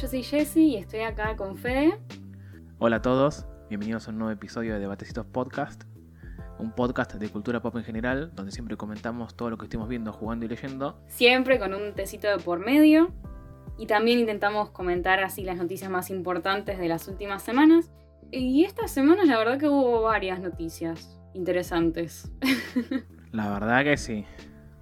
Yo soy Jessie y estoy acá con Fede. Hola a todos, bienvenidos a un nuevo episodio de Debatecitos Podcast, un podcast de cultura pop en general, donde siempre comentamos todo lo que estemos viendo, jugando y leyendo. Siempre con un tecito de por medio. Y también intentamos comentar así las noticias más importantes de las últimas semanas. Y esta semana la verdad que hubo varias noticias interesantes. La verdad que sí.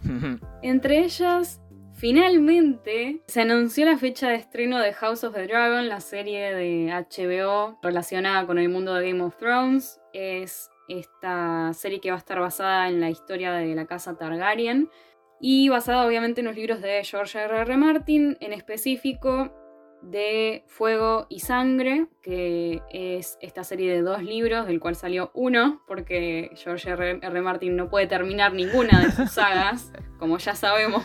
Entre ellas, finalmente se anunció la fecha de estreno de House of the Dragon, la serie de HBO relacionada con el mundo de Game of Thrones. Es esta serie que va a estar basada en la historia de la casa Targaryen y basada obviamente en los libros de George R. R. Martin, en específico de Fuego y Sangre, que es esta serie de dos libros, del cual salió uno, porque George R. R. Martin no puede terminar ninguna de sus sagas, como ya sabemos.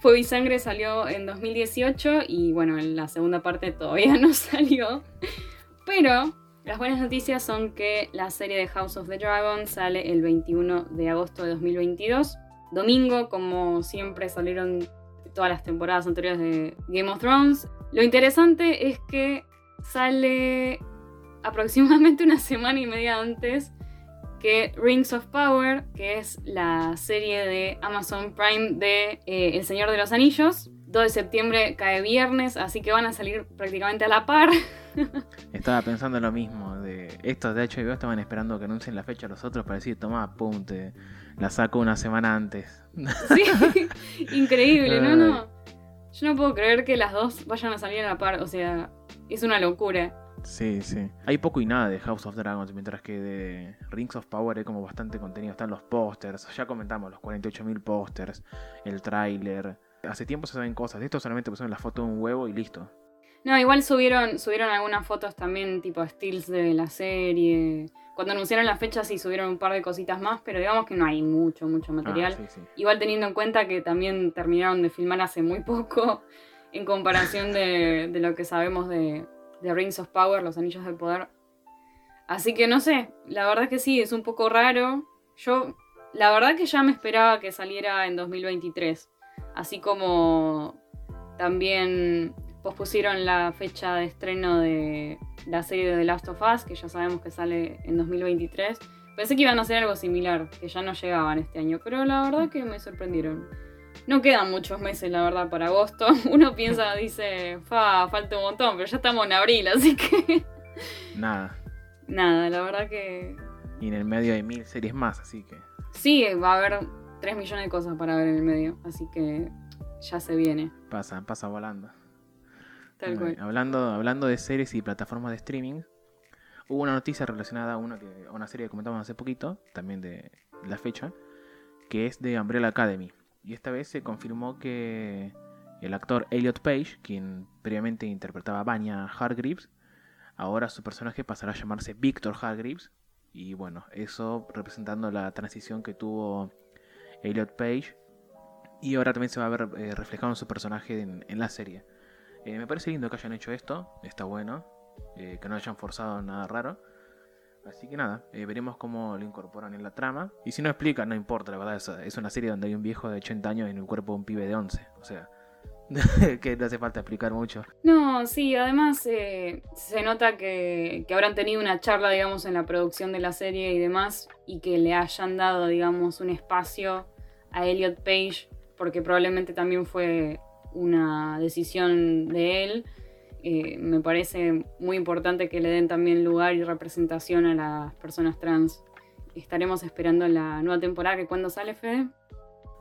Fuego y Sangre salió en 2018 y bueno, en la segunda parte todavía no salió. Pero las buenas noticias son que la serie de House of the Dragon sale el 21 de agosto de 2022. Domingo, como siempre salieron todas las temporadas anteriores de Game of Thrones. Lo interesante es que sale aproximadamente una semana y media antes que Rings of Power, que es la serie de Amazon Prime de eh, El Señor de los Anillos. 2 de septiembre cae viernes, así que van a salir prácticamente a la par. Estaba pensando lo mismo, de estos de HBO estaban esperando que anuncien la fecha los otros para decir, toma, apunte la saco una semana antes. Sí, increíble, no, no. Yo no puedo creer que las dos vayan a salir a la par, o sea, es una locura. Sí, sí. Hay poco y nada de House of Dragons, mientras que de Rings of Power hay como bastante contenido. Están los pósters, ya comentamos, los 48.000 pósters, el tráiler. Hace tiempo se saben cosas. Esto solamente pusieron la foto de un huevo y listo. No, igual subieron, subieron algunas fotos también, tipo stills de la serie. Cuando anunciaron la fecha sí subieron un par de cositas más, pero digamos que no hay mucho, mucho material. Ah, igual teniendo en cuenta que también terminaron de filmar hace muy poco en comparación de, lo que sabemos de, de Rings of Power, los anillos del poder. Así que no sé, la verdad que sí, es un poco raro. Yo, la verdad que ya me esperaba que saliera en 2023. Así como también pospusieron la fecha de estreno de la serie de The Last of Us, que ya sabemos que sale en 2023. Pensé que iban a hacer algo similar, que ya no llegaban este año, pero la verdad que me sorprendieron. No quedan muchos meses, la verdad, para agosto. Uno piensa, dice, fa, falta un montón, pero ya estamos en abril, así que... Nada. Nada, la verdad que... Y en el medio hay mil series más, así que... Sí, va a haber tres millones de cosas para ver en el medio, así que ya se viene. Pasa, pasa volando. Hablando, hablando de series y plataformas de streaming, hubo una noticia relacionada a una, que, una serie que comentamos hace poquito, también de la fecha, que es de Umbrella Academy. Y esta vez se confirmó que el actor Elliot Page, quien previamente interpretaba a Vanya Hargreaves, ahora su personaje pasará a llamarse Victor Hargreaves. Y bueno, eso representando la transición que tuvo Elliot Page. Y ahora también se va a ver eh, reflejado en su personaje en la serie. Eh, me parece lindo que hayan hecho esto, está bueno, eh, que no hayan forzado nada raro. Así que nada, eh, veremos cómo lo incorporan en la trama. Y si no explican, no importa, la verdad, es, es, una serie donde hay un viejo de 80 años en el cuerpo de un pibe de 11. O sea, que no hace falta explicar mucho. No, sí, además se nota que, que, habrán tenido una charla, digamos, en la producción de la serie y demás, y que le hayan dado, digamos, un espacio a Elliot Page, porque probablemente también fue una decisión de él. Eh, me parece muy importante que le den también lugar y representación a las personas trans. Estaremos esperando la nueva temporada, que cuándo sale, Fede?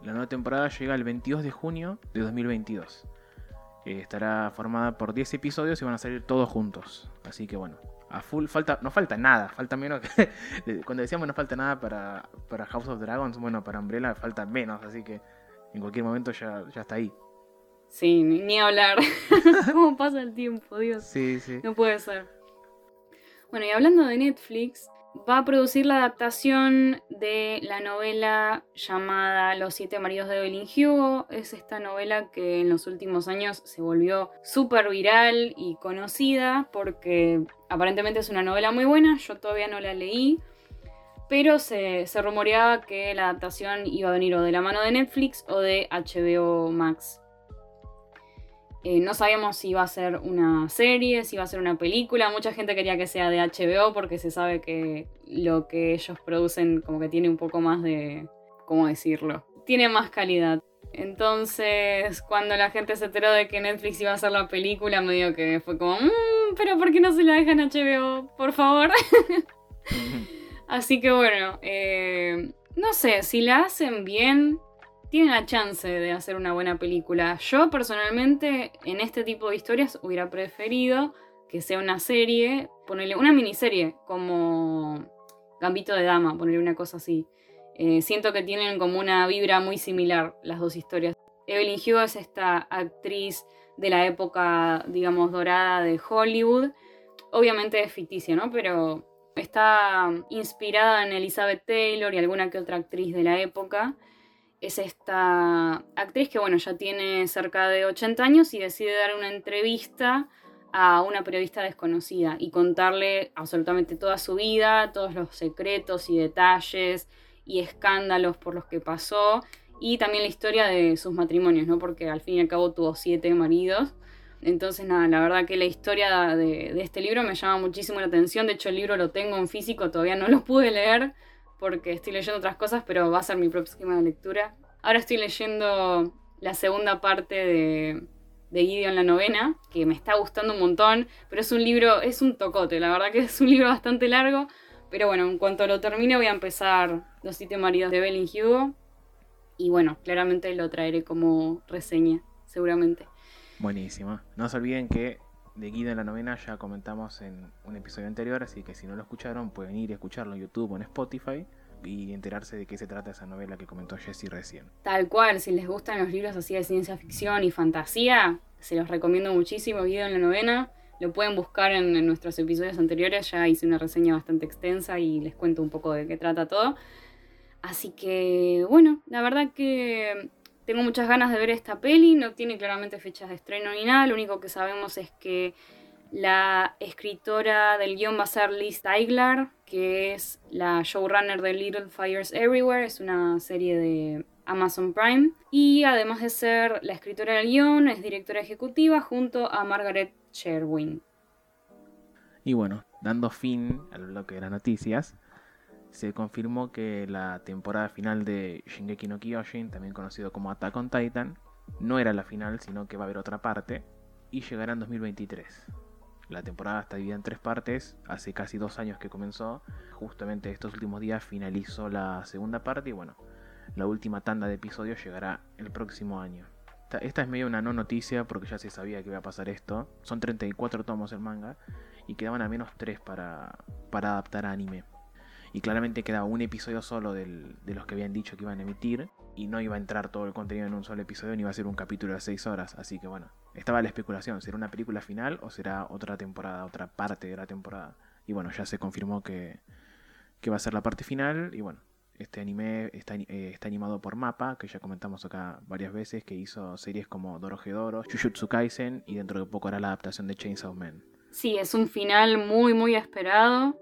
La nueva temporada llega el 22 de junio de 2022. Eh, estará formada por 10 episodios y van a salir todos juntos. Así que bueno, a full falta, no falta nada, falta menos que. cuando decíamos no falta nada para, para House of Dragons, bueno, para Umbrella falta menos, así que en cualquier momento ya, ya está ahí. Sí, ni hablar. ¿Cómo pasa el tiempo, Dios? Sí, sí. No puede ser. Bueno, y hablando de Netflix, va a producir la adaptación de la novela llamada Los siete maridos de Evelyn Hugo. Es esta novela que en los últimos años se volvió súper viral y conocida porque aparentemente es una novela muy buena. Yo todavía no la leí. Pero se, se rumoreaba que la adaptación iba a venir o de la mano de Netflix o de HBO Max. Eh, no sabíamos si iba a ser una serie, si iba a ser una película. Mucha gente quería que sea de HBO porque se sabe que lo que ellos producen como que tiene un poco más de... ¿Cómo decirlo? Tiene más calidad. Entonces, cuando la gente se enteró de que Netflix iba a hacer la película, medio que fue como, mmm, pero ¿por qué no se la dejan HBO? Por favor. Así que bueno, eh, no sé, si la hacen bien, tienen la chance de hacer una buena película. Yo personalmente en este tipo de historias hubiera preferido que sea una serie, ponerle una miniserie como Gambito de Dama, ponerle una cosa así. Eh, siento que tienen como una vibra muy similar las dos historias. Evelyn Hugo es esta actriz de la época, digamos, dorada de Hollywood. Obviamente es ficticia, ¿no? Pero está inspirada en Elizabeth Taylor y alguna que otra actriz de la época. Es esta actriz que, bueno, ya tiene cerca de 80 años y decide dar una entrevista a una periodista desconocida y contarle absolutamente toda su vida, todos los secretos y detalles y escándalos por los que pasó y también la historia de sus matrimonios, ¿no? Porque al fin y al cabo tuvo siete maridos. Entonces, nada, la verdad que la historia de, este libro me llama muchísimo la atención. De hecho, el libro lo tengo en físico, todavía no lo pude leer porque estoy leyendo otras cosas, pero va a ser mi próxima lectura. Ahora estoy leyendo la segunda parte de, de Gideon la novena, que me está gustando un montón, pero es un libro, es un tocote, la verdad que es un libro bastante largo, pero bueno, en cuanto lo termine voy a empezar Los siete maridos de Belling Hugo. Y bueno, claramente lo traeré como reseña, seguramente. Buenísimo. No se olviden que de Guido en la novena ya comentamos en un episodio anterior, así que si no lo escucharon pueden ir a escucharlo en YouTube o en Spotify y enterarse de qué se trata esa novela que comentó Jessie recién. Tal cual, si les gustan los libros así de ciencia ficción y fantasía, se los recomiendo muchísimo Guido en la novena. Lo pueden buscar en, nuestros episodios anteriores, ya hice una reseña bastante extensa y les cuento un poco de qué trata todo. Así que, bueno, la verdad que tengo muchas ganas de ver esta peli, no tiene claramente fechas de estreno ni nada, lo único que sabemos es que la escritora del guion va a ser Liz Teigler, que es la showrunner de Little Fires Everywhere, es una serie de Amazon Prime. Y además de ser la escritora del guion, es directora ejecutiva junto a Margaret Sherwin. Y bueno, dando fin al bloque de las noticias, se confirmó que la temporada final de Shingeki no Kyojin, también conocido como Attack on Titan, no era la final, sino que va a haber otra parte y llegará en 2023. La temporada está dividida en tres partes, hace casi dos años que comenzó, justamente estos últimos días finalizó la segunda parte y bueno, la última tanda de episodios llegará el próximo año. Esta, es medio una no noticia porque ya se sabía que iba a pasar esto. Son 34 tomos el manga y quedaban a menos 3 para, para adaptar a anime. Y claramente quedaba un episodio solo de los que habían dicho que iban a emitir. Y no iba a entrar todo el contenido en un solo episodio, ni iba a ser un capítulo de 6 horas. Así que bueno, estaba la especulación. ¿Será una película final o será otra temporada, otra parte de la temporada? Y bueno, ya se confirmó que, que va a ser la parte final. Y bueno, este anime está, eh, está, animado por Mapa, que ya comentamos acá varias veces, que hizo series como Dorohedoro, Jujutsu Kaisen y dentro de poco hará la adaptación de Chainsaw Man. Sí, es un final muy, muy esperado.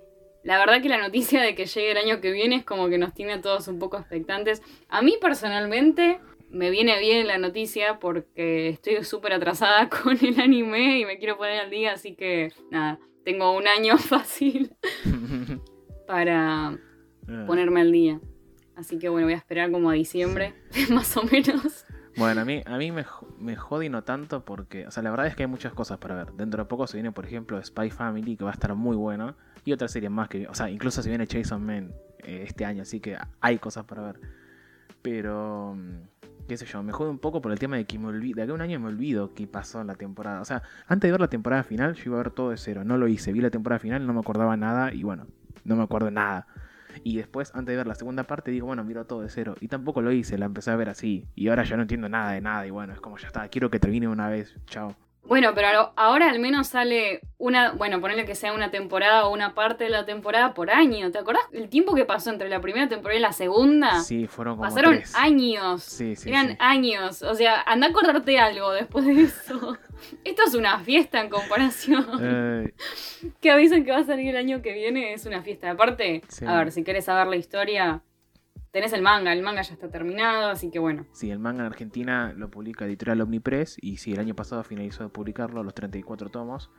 La verdad que la noticia de que llegue el año que viene es como que nos tiene a todos un poco expectantes. A mí personalmente me viene bien la noticia porque estoy súper atrasada con el anime y me quiero poner al día, así que nada, tengo un año fácil para ah. ponerme al día. Así que bueno, voy a esperar como a diciembre, más o menos. Bueno, a mí, a mí me, me jode no tanto porque, o sea, la verdad es que hay muchas cosas para ver. Dentro de poco se viene, por ejemplo, Spy Family, que va a estar muy bueno y otras series más que, o sea, incluso se viene Jason Man eh, este año, así que hay cosas para ver. Pero, mm, qué sé yo, me jode un poco por el tema de que me olvido, de que un año me olvido qué pasó en la temporada. O sea, antes de ver la temporada final, yo iba a ver todo de cero. No lo hice, vi la temporada final, no me acordaba nada y bueno, no me acuerdo nada. Y después, antes de ver la segunda parte, digo, bueno, miro todo de cero. Y tampoco lo hice, la empecé a ver así. Y ahora ya no entiendo nada de nada. Y bueno, es como ya está, quiero que termine una vez. Chao. Bueno, pero ahora al menos sale una, bueno, ponerle que sea una temporada o una parte de la temporada por año. ¿Te acordás el tiempo que pasó entre la primera temporada y la segunda? Sí, fueron como Pasaron años. Sí, sí, Eran años. O sea, anda a acordarte algo después de eso. Esto es una fiesta en comparación. que avisen que va a salir el año que viene es una fiesta. Aparte, a ver, si quieres saber la historia, tenés el manga, el manga ya está terminado, así que bueno. Sí, el manga en Argentina lo publica Editorial Omnipress y sí, el año pasado finalizó de publicarlo, los 34 tomos.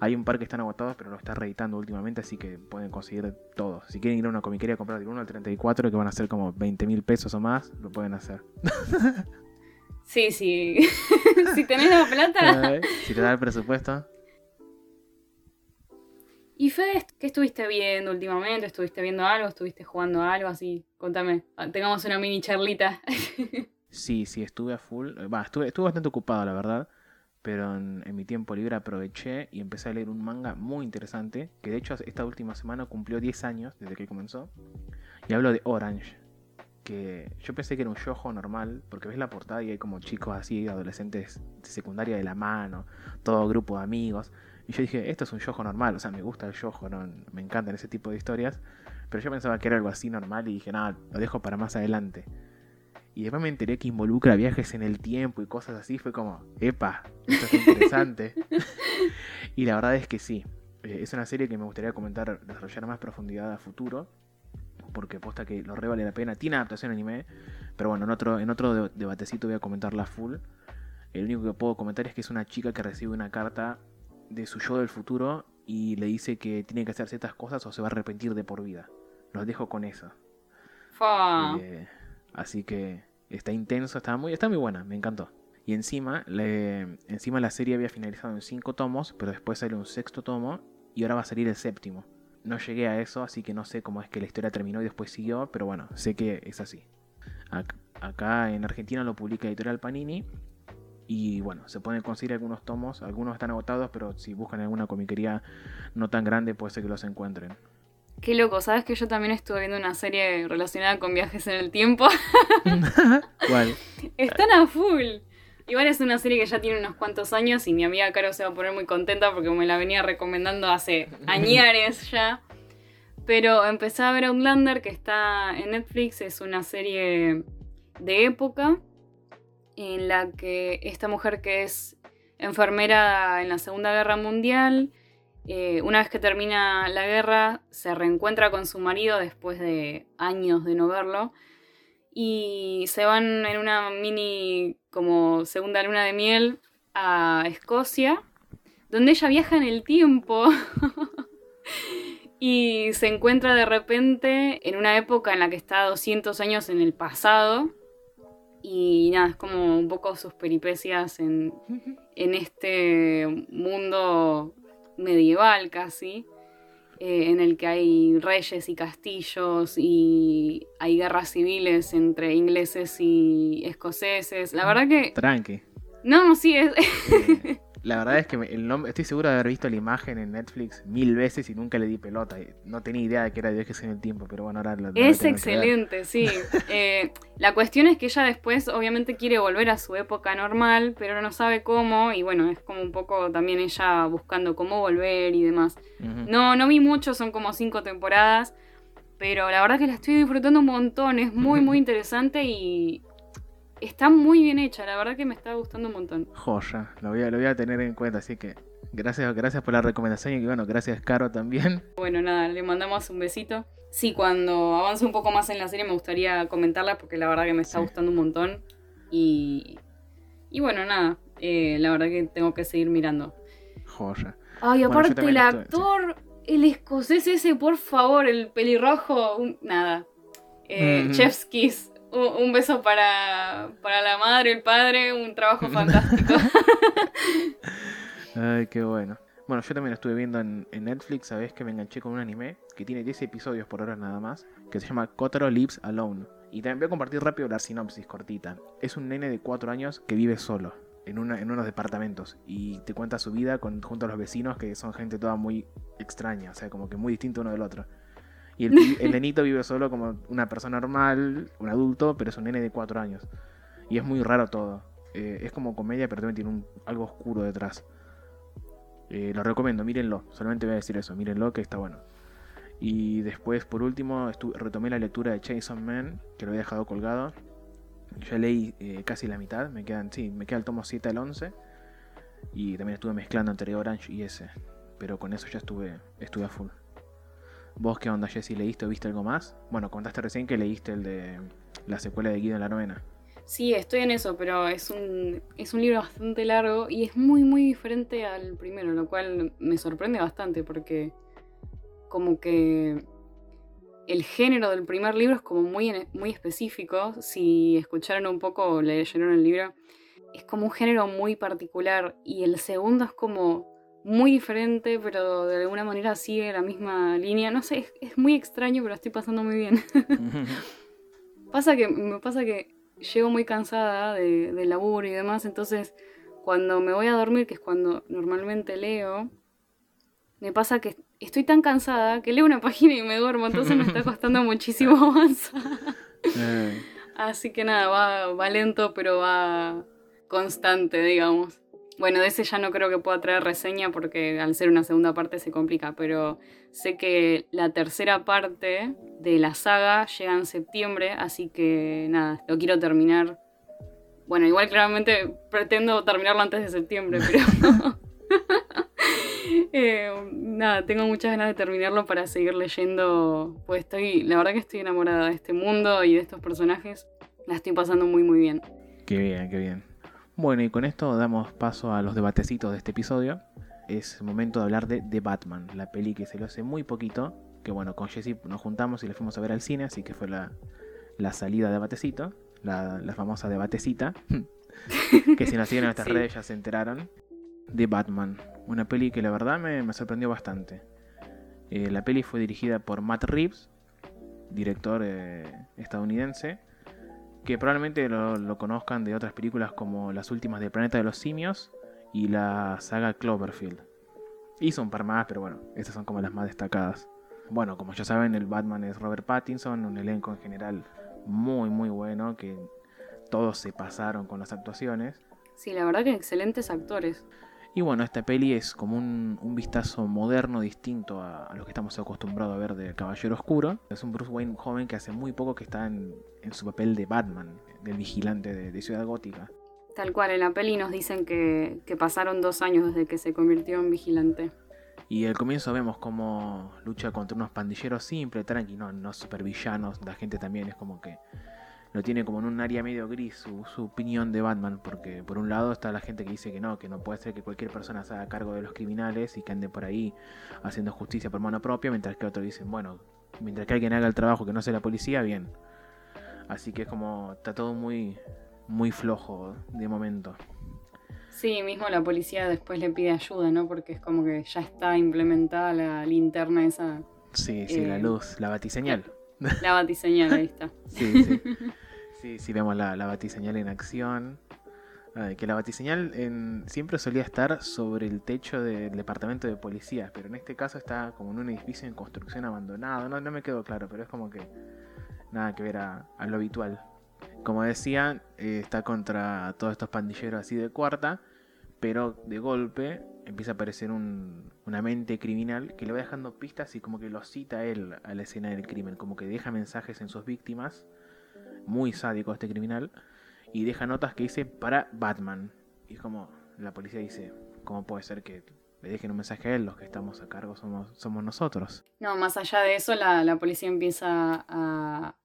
Hay un par que están agotados, pero lo está reeditando últimamente, así que pueden conseguir todos. Si quieren ir a una comiquería a comprar del 1 al 34, que van a ser como 20 mil pesos o más, lo pueden hacer. Sí, sí. si tenés la plata. si te da el presupuesto. ¿Y Fede, qué estuviste viendo últimamente? ¿Estuviste viendo algo? ¿Estuviste jugando algo así? Contame, ah, tengamos una mini charlita. sí, sí, estuve a full. Va, estuve, estuve bastante ocupado, la verdad. Pero en, mi tiempo libre aproveché y empecé a leer un manga muy interesante. Que de hecho esta última semana cumplió 10 años desde que comenzó. Y hablo de Orange. Que yo pensé que era un yojo normal. Porque ves la portada y hay como chicos así, adolescentes de secundaria de la mano. Todo grupo de amigos. Y yo dije, esto es un yojo normal, o sea, me gusta el yojo, ¿no? me encantan ese tipo de historias. Pero yo pensaba que era algo así normal y dije, nada, lo dejo para más adelante. Y después me enteré que involucra viajes en el tiempo y cosas así. Fue como, epa, esto es interesante. y la verdad es que sí. Eh, es una serie que me gustaría comentar, desarrollar más profundidad a futuro. Porque posta que lo re vale la pena. Tiene adaptación anime. Pero bueno, en otro, en otro debatecito voy a comentarla full. El único que puedo comentar es que es una chica que recibe una carta de su yo del futuro y le dice que tiene que hacer ciertas cosas o se va a arrepentir de por vida. Los dejo con eso. Eh, así que está intenso, está muy, está muy buena, me encantó. Y encima, le, encima la serie había finalizado en cinco tomos, pero después salió un sexto tomo y ahora va a salir el séptimo. No llegué a eso, así que no sé cómo es que la historia terminó y después siguió, pero bueno, sé que es así. Acá en Argentina lo publica Editorial Panini y bueno, se pueden conseguir algunos tomos, algunos están agotados, pero si buscan alguna comiquería no tan grande puede ser que los encuentren. Qué loco, ¿sabes que yo también estuve viendo una serie relacionada con viajes en el tiempo? ¿Cuál? Están a full. Igual es una serie que ya tiene unos cuantos años y mi amiga Caro se va a poner muy contenta porque me la venía recomendando hace añares ya. Pero empecé a ver Outlander que está en Netflix, es una serie de época en la que esta mujer que es enfermera en la Segunda Guerra Mundial, eh, una vez que termina la guerra, se reencuentra con su marido después de años de no verlo y se van en una mini como segunda luna de miel a Escocia, donde ella viaja en el tiempo y se encuentra de repente en una época en la que está 200 años en el pasado y nada, es como un poco sus peripecias en, este mundo medieval casi, eh, en el que hay reyes y castillos y hay guerras civiles entre ingleses y escoceses. La verdad que... Tranqui. No, sí, es... La verdad es que el nombre, estoy seguro de haber visto la imagen en Netflix mil veces y nunca le di pelota. No tenía idea de que era de viajes en el tiempo, pero bueno, ahora lo Es excelente, sí. Eh, la cuestión es que ella después obviamente quiere volver a su época normal, pero no sabe cómo y bueno, es como un poco también ella buscando cómo volver y demás. No, no vi mucho, son como cinco temporadas, pero la verdad que la estoy disfrutando un montón, es muy, muy interesante y está muy bien hecha, la verdad que me está gustando un montón. Joya, lo voy a, lo voy a tener en cuenta, así que gracias, gracias por la recomendación y bueno, gracias Caro también. Bueno, nada, le mandamos un besito. Sí, cuando avance un poco más en la serie me gustaría comentarla porque la verdad que me está gustando un montón. Y, y bueno, nada, eh, la verdad que tengo que seguir mirando. Joya. Ay, aparte el actor, el escocés ese, por favor, el pelirrojo, nada. Eh, Chef's Kiss un beso para, la madre, el padre, un trabajo fantástico. Ay, qué bueno. Bueno, yo también estuve viendo en, Netflix, sabes que me enganché con un anime que tiene 10 episodios por hora nada más, que se llama Kotaro Lives Alone. Y también voy a compartir rápido la sinopsis cortita. Es un nene de 4 años que vive solo en, una, en unos departamentos y te cuenta su vida con, junto a los vecinos que son gente toda muy extraña, o sea, como que muy distinto uno del otro. Y el, el nenito vive solo como una persona normal, un adulto, pero es un nene de 4 años. Y es muy raro todo. Eh, es como comedia, pero también tiene un, algo oscuro detrás. Eh, lo recomiendo, mírenlo. Solamente voy a decir eso, mírenlo que está bueno. Y después, por último, retomé la lectura de Chainsaw Man, que lo había dejado colgado. Ya leí eh, casi la mitad, me quedan, sí, me queda el tomo 7 al 11. Y también estuve mezclando anterior Orange y ese. Pero con eso ya estuve, estuve a full. ¿Vos qué onda, Jessy? ¿Leíste o viste algo más? Bueno, contaste recién que leíste el de la secuela de Guido en la novena. Sí, estoy en eso, pero es un, es un libro bastante largo y es muy, muy diferente al primero, lo cual me sorprende bastante porque como que el género del primer libro es como muy, muy específico. Si escucharon un poco o leyeron el libro, es como un género muy particular y el segundo es como muy diferente, pero de alguna manera sigue la misma línea. No sé, es, muy extraño, pero estoy pasando muy bien. pasa que, me pasa que llego muy cansada de, de laburo y demás, entonces cuando me voy a dormir, que es cuando normalmente leo, me pasa que estoy tan cansada que leo una página y me duermo, entonces me está costando muchísimo avanzar. Eh. Así que nada, va, va lento, pero va constante, digamos. Bueno, de ese ya no creo que pueda traer reseña porque al ser una segunda parte se complica, pero sé que la tercera parte de la saga llega en septiembre, así que nada, lo quiero terminar. Bueno, igual claramente pretendo terminarlo antes de septiembre, pero... Eh, nada, tengo muchas ganas de terminarlo para seguir leyendo, pues estoy, la verdad que estoy enamorada de este mundo y de estos personajes, la estoy pasando muy muy bien. Qué bien, qué bien. Bueno, y con esto damos paso a los debatecitos de este episodio. Es momento de hablar de The Batman, la peli que se lo hace muy poquito. Que bueno, con Jesse nos juntamos y le fuimos a ver al cine, así que fue la, salida de Batecito, la, famosa debatecita. que si nos siguen en nuestras redes ya se enteraron. The Batman, una peli que la verdad me, sorprendió bastante. Eh, la peli fue dirigida por Matt Reeves, director eh, estadounidense que probablemente lo, conozcan de otras películas como las últimas de Planeta de los Simios y la saga Cloverfield. Hizo un par más, pero bueno, estas son como las más destacadas. Bueno, como ya saben, el Batman es Robert Pattinson, un elenco en general muy muy bueno, que todos se pasaron con las actuaciones. Sí, la verdad que excelentes actores. Y bueno, esta peli es como un, vistazo moderno, distinto a, lo que estamos acostumbrados a ver de Caballero Oscuro. Es un Bruce Wayne joven que hace muy poco que está en, su papel de Batman, del vigilante de, Ciudad Gótica. Tal cual, en la peli nos dicen que, pasaron dos años desde que se convirtió en vigilante. Y al comienzo vemos cómo lucha contra unos pandilleros simples, tranqui, no, no supervillanos. La gente también es como que lo tiene como en un área medio gris su, opinión de Batman, porque por un lado está la gente que dice que no, que no puede ser que cualquier persona se haga cargo de los criminales y que ande por ahí haciendo justicia por mano propia, mientras que otros dicen, bueno, mientras que alguien haga el trabajo que no sea la policía, bien. Así que es como, está todo muy, muy flojo de momento. Sí, mismo la policía después le pide ayuda, ¿no? Porque es como que ya está implementada la linterna esa. Sí, sí, la eh, luz, la batiseñal. La batiseñal, ahí está. sí, sí. Sí, sí, vemos la, la batiseñal en acción. que la batiseñal siempre solía estar sobre el techo del departamento de policía, pero en este caso está como en un edificio en construcción abandonado. No, no me quedó claro, pero es como que nada que ver a, lo habitual. Como decía, eh, está contra todos estos pandilleros así de cuarta, pero de golpe empieza a aparecer una mente criminal que le va dejando pistas y como que lo cita él a la escena del crimen, como que deja mensajes en sus víctimas muy sádico este criminal, y deja notas que dice para Batman. Y es como la policía dice, ¿cómo puede ser que le dejen un mensaje a él? Los que estamos a cargo somos, somos nosotros. No, más allá de eso, la, la policía empieza a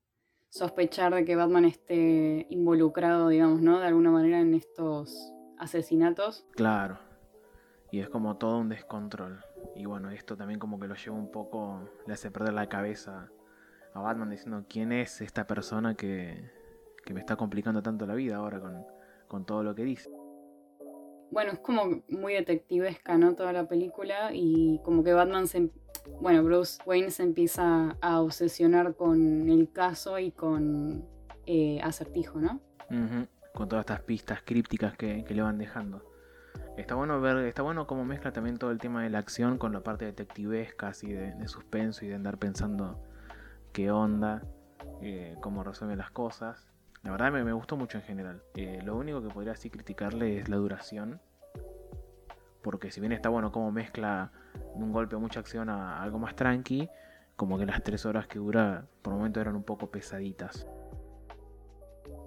sospechar de que Batman esté involucrado, digamos, ¿no? De alguna manera en estos asesinatos. Claro. Y es como todo un descontrol. Y bueno, esto también como que lo lleva un poco, le hace perder la cabeza a Batman diciendo quién es esta persona que, me está complicando tanto la vida ahora con, todo lo que dice. Bueno, es como muy detectivesca, ¿no? Toda la película y como que Batman se... Bueno, Bruce Wayne se empieza a obsesionar con el caso y con eh, Acertijo, ¿no? Con todas estas pistas crípticas que, le van dejando. Está bueno ver, está bueno cómo mezcla también todo el tema de la acción con la parte detectivesca, así de, de suspenso y de andar pensando qué onda, eh, cómo resuelve las cosas. La verdad me, gustó mucho en general. Eh, lo único que podría así criticarle es la duración. Porque si bien está bueno cómo mezcla un golpe mucha acción a algo más tranqui, como que las tres horas que dura por momento eran un poco pesaditas.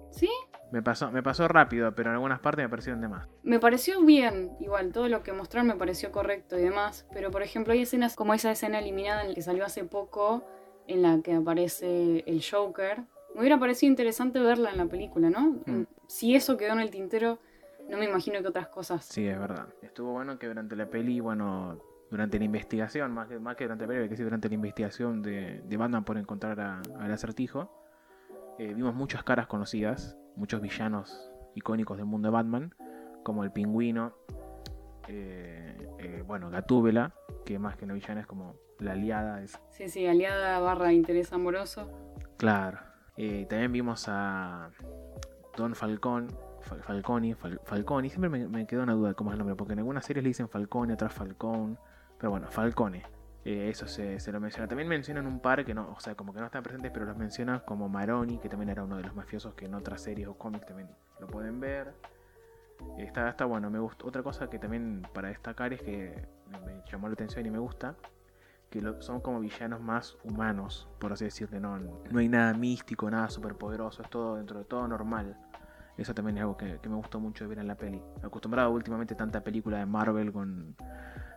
¿Sí? Me pasó, me pasó rápido, pero en algunas partes me parecieron de más. Me pareció bien, igual, todo lo que mostraron me pareció correcto y demás. Pero por ejemplo, hay escenas como esa escena eliminada en la que salió hace poco, en la que aparece el Joker. Me hubiera parecido interesante verla en la película, ¿no? Mm. Si eso quedó en el tintero, no me imagino que otras cosas. Sí, es verdad. Estuvo bueno que durante la peli, bueno, durante la investigación, más que, más que durante la peli, que sí, durante la investigación de, de Batman por encontrar al acertijo, eh, vimos muchas caras conocidas muchos villanos icónicos del mundo de Batman, como el pingüino, eh, eh, bueno, Gatúbela, que más que una villana es como la aliada. Es... Sí, sí, aliada barra interés amoroso. Claro. Eh, también vimos a Don Falcón, Falconi, Falconi, siempre me, me, quedó una duda de cómo es el nombre, porque en algunas series le dicen Falcone, otras Falcón, pero bueno, Falcone. Eh, eso se, lo menciona. También mencionan un par que no, o sea, como que no están presentes, pero los mencionan como Maroni, que también era uno de los mafiosos que en otras series o cómics también lo pueden ver. Está, está bueno, me gusta. Otra cosa que también para destacar es que me llamó la atención y me gusta, que son como villanos más humanos, por así decirlo. No, no hay nada místico, nada superpoderoso, es todo dentro de todo normal. Eso también es algo que, que me gustó mucho ver en la peli. Acostumbrado últimamente a tanta película de Marvel con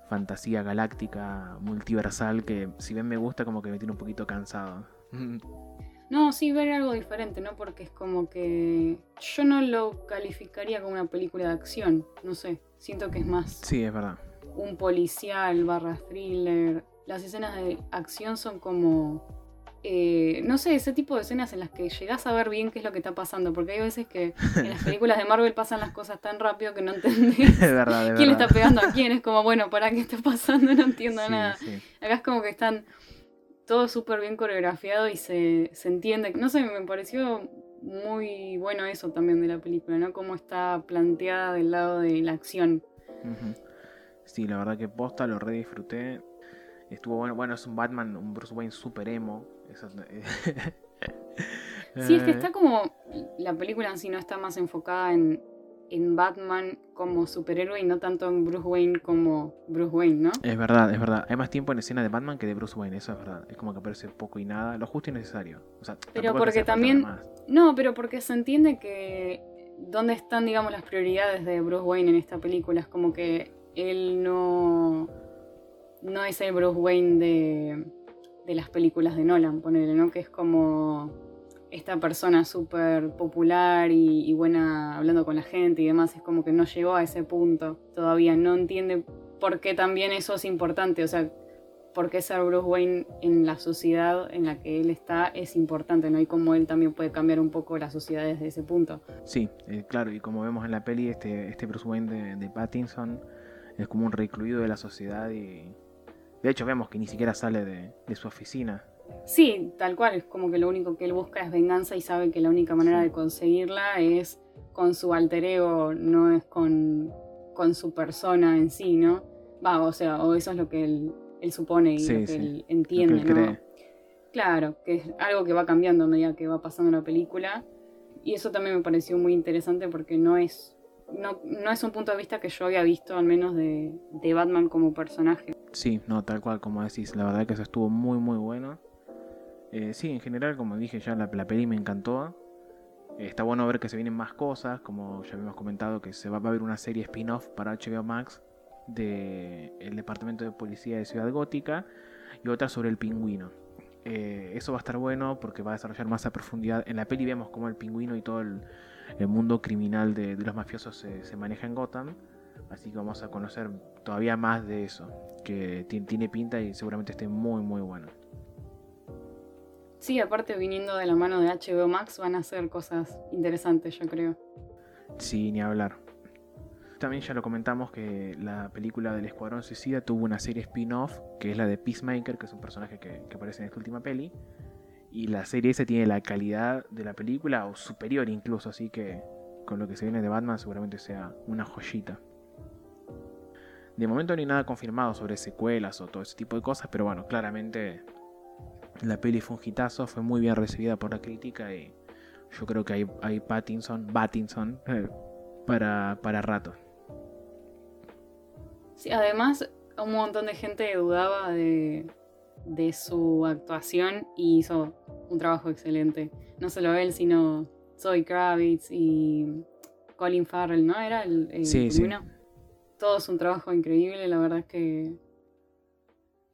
fantasía galáctica, multiversal, que si bien me gusta, como que me tiene un poquito cansado. No, sí, ver algo diferente, ¿no? Porque es como que yo no lo calificaría como una película de acción, no sé, siento que es más... Sí, es verdad. Un policial barra thriller. Las escenas de acción son como eh, no sé, ese tipo de escenas en las que llegás a ver bien qué es lo que está pasando, porque hay veces que en las películas de Marvel pasan las cosas tan rápido que no entendés quién le está pegando a quién, es como, bueno, ¿para qué está pasando? No entiendo nada. Acá es como que están todo súper bien coreografiado y se, se entiende. No sé, me pareció muy bueno eso también de la película, ¿no? Cómo está planteada del lado de la acción. Sí, la verdad que posta lo re disfruté. Estuvo bueno, bueno, es un Batman, un Bruce Wayne super emo. sí, es que está como. La película en sí no está más enfocada en, en Batman como superhéroe y no tanto en Bruce Wayne como Bruce Wayne, ¿no? Es verdad, es verdad. Hay más tiempo en escena de Batman que de Bruce Wayne, eso es verdad. Es como que aparece poco y nada, lo justo y necesario. pero porque también. No, pero porque se entiende que. ¿Dónde están, digamos, las prioridades de Bruce Wayne en esta película? Es como que él no no es el Bruce Wayne de, de las películas de Nolan, ponele, ¿no? Que es como esta persona súper popular y, buena hablando con la gente y demás, es como que no llegó a ese punto todavía, no entiende por qué también eso es importante, o sea, por qué ser Bruce Wayne en la sociedad en la que él está es importante, ¿no? Y cómo él también puede cambiar un poco la sociedad desde ese punto. Sí, eh, claro, y como vemos en la peli, este, este Bruce Wayne de, de Pattinson es como un recluido de la sociedad y de hecho, vemos que ni siquiera sale de, su oficina. Sí, tal cual. Es como que lo único que él busca es venganza y sabe que la única manera de conseguirla es con su alter ego, no es con, con su persona en sí, ¿no? Va, o sea, o eso es lo que él, supone y lo que él entiende, ¿no? Claro, que es algo que va cambiando a medida que va pasando la película. Y eso también me pareció muy interesante porque no es no, no, es un punto de vista que yo había visto, al menos de, de, Batman como personaje. Sí, no, tal cual como decís, la verdad que eso estuvo muy muy bueno. Eh, sí, en general, como dije ya, la, la peli me encantó. Eh, está bueno ver que se vienen más cosas, como ya habíamos comentado, que se va, a ver una serie spin-off para HBO Max del el Departamento de Policía de Ciudad Gótica y otra sobre el pingüino. Eh, eso va a estar bueno porque va a desarrollar más a profundidad. En la peli vemos cómo el pingüino y todo el, el mundo criminal de, los mafiosos se, maneja en Gotham. Así que vamos a conocer todavía más de eso, que tiene pinta y seguramente esté muy muy bueno. Sí, aparte viniendo de la mano de HBO Max van a hacer cosas interesantes, yo creo. Sí, ni hablar. También ya lo comentamos que la película del Escuadrón Suicida tuvo una serie spin-off, que es la de Peacemaker, que es un personaje que, que aparece en esta última peli y la serie esa tiene la calidad de la película o superior incluso, así que con lo que se viene de Batman seguramente sea una joyita. De momento no hay nada confirmado sobre secuelas o todo ese tipo de cosas, pero bueno, claramente la peli fue un hitazo, fue muy bien recibida por la crítica y yo creo que hay, hay Pattinson, Pattinson para, para rato. Sí, además un montón de gente dudaba de, de su actuación y hizo un trabajo excelente. No solo él, sino Zoe Kravitz y Colin Farrell, ¿no? Era el, el sí, sí. Todo es un trabajo increíble, la verdad es que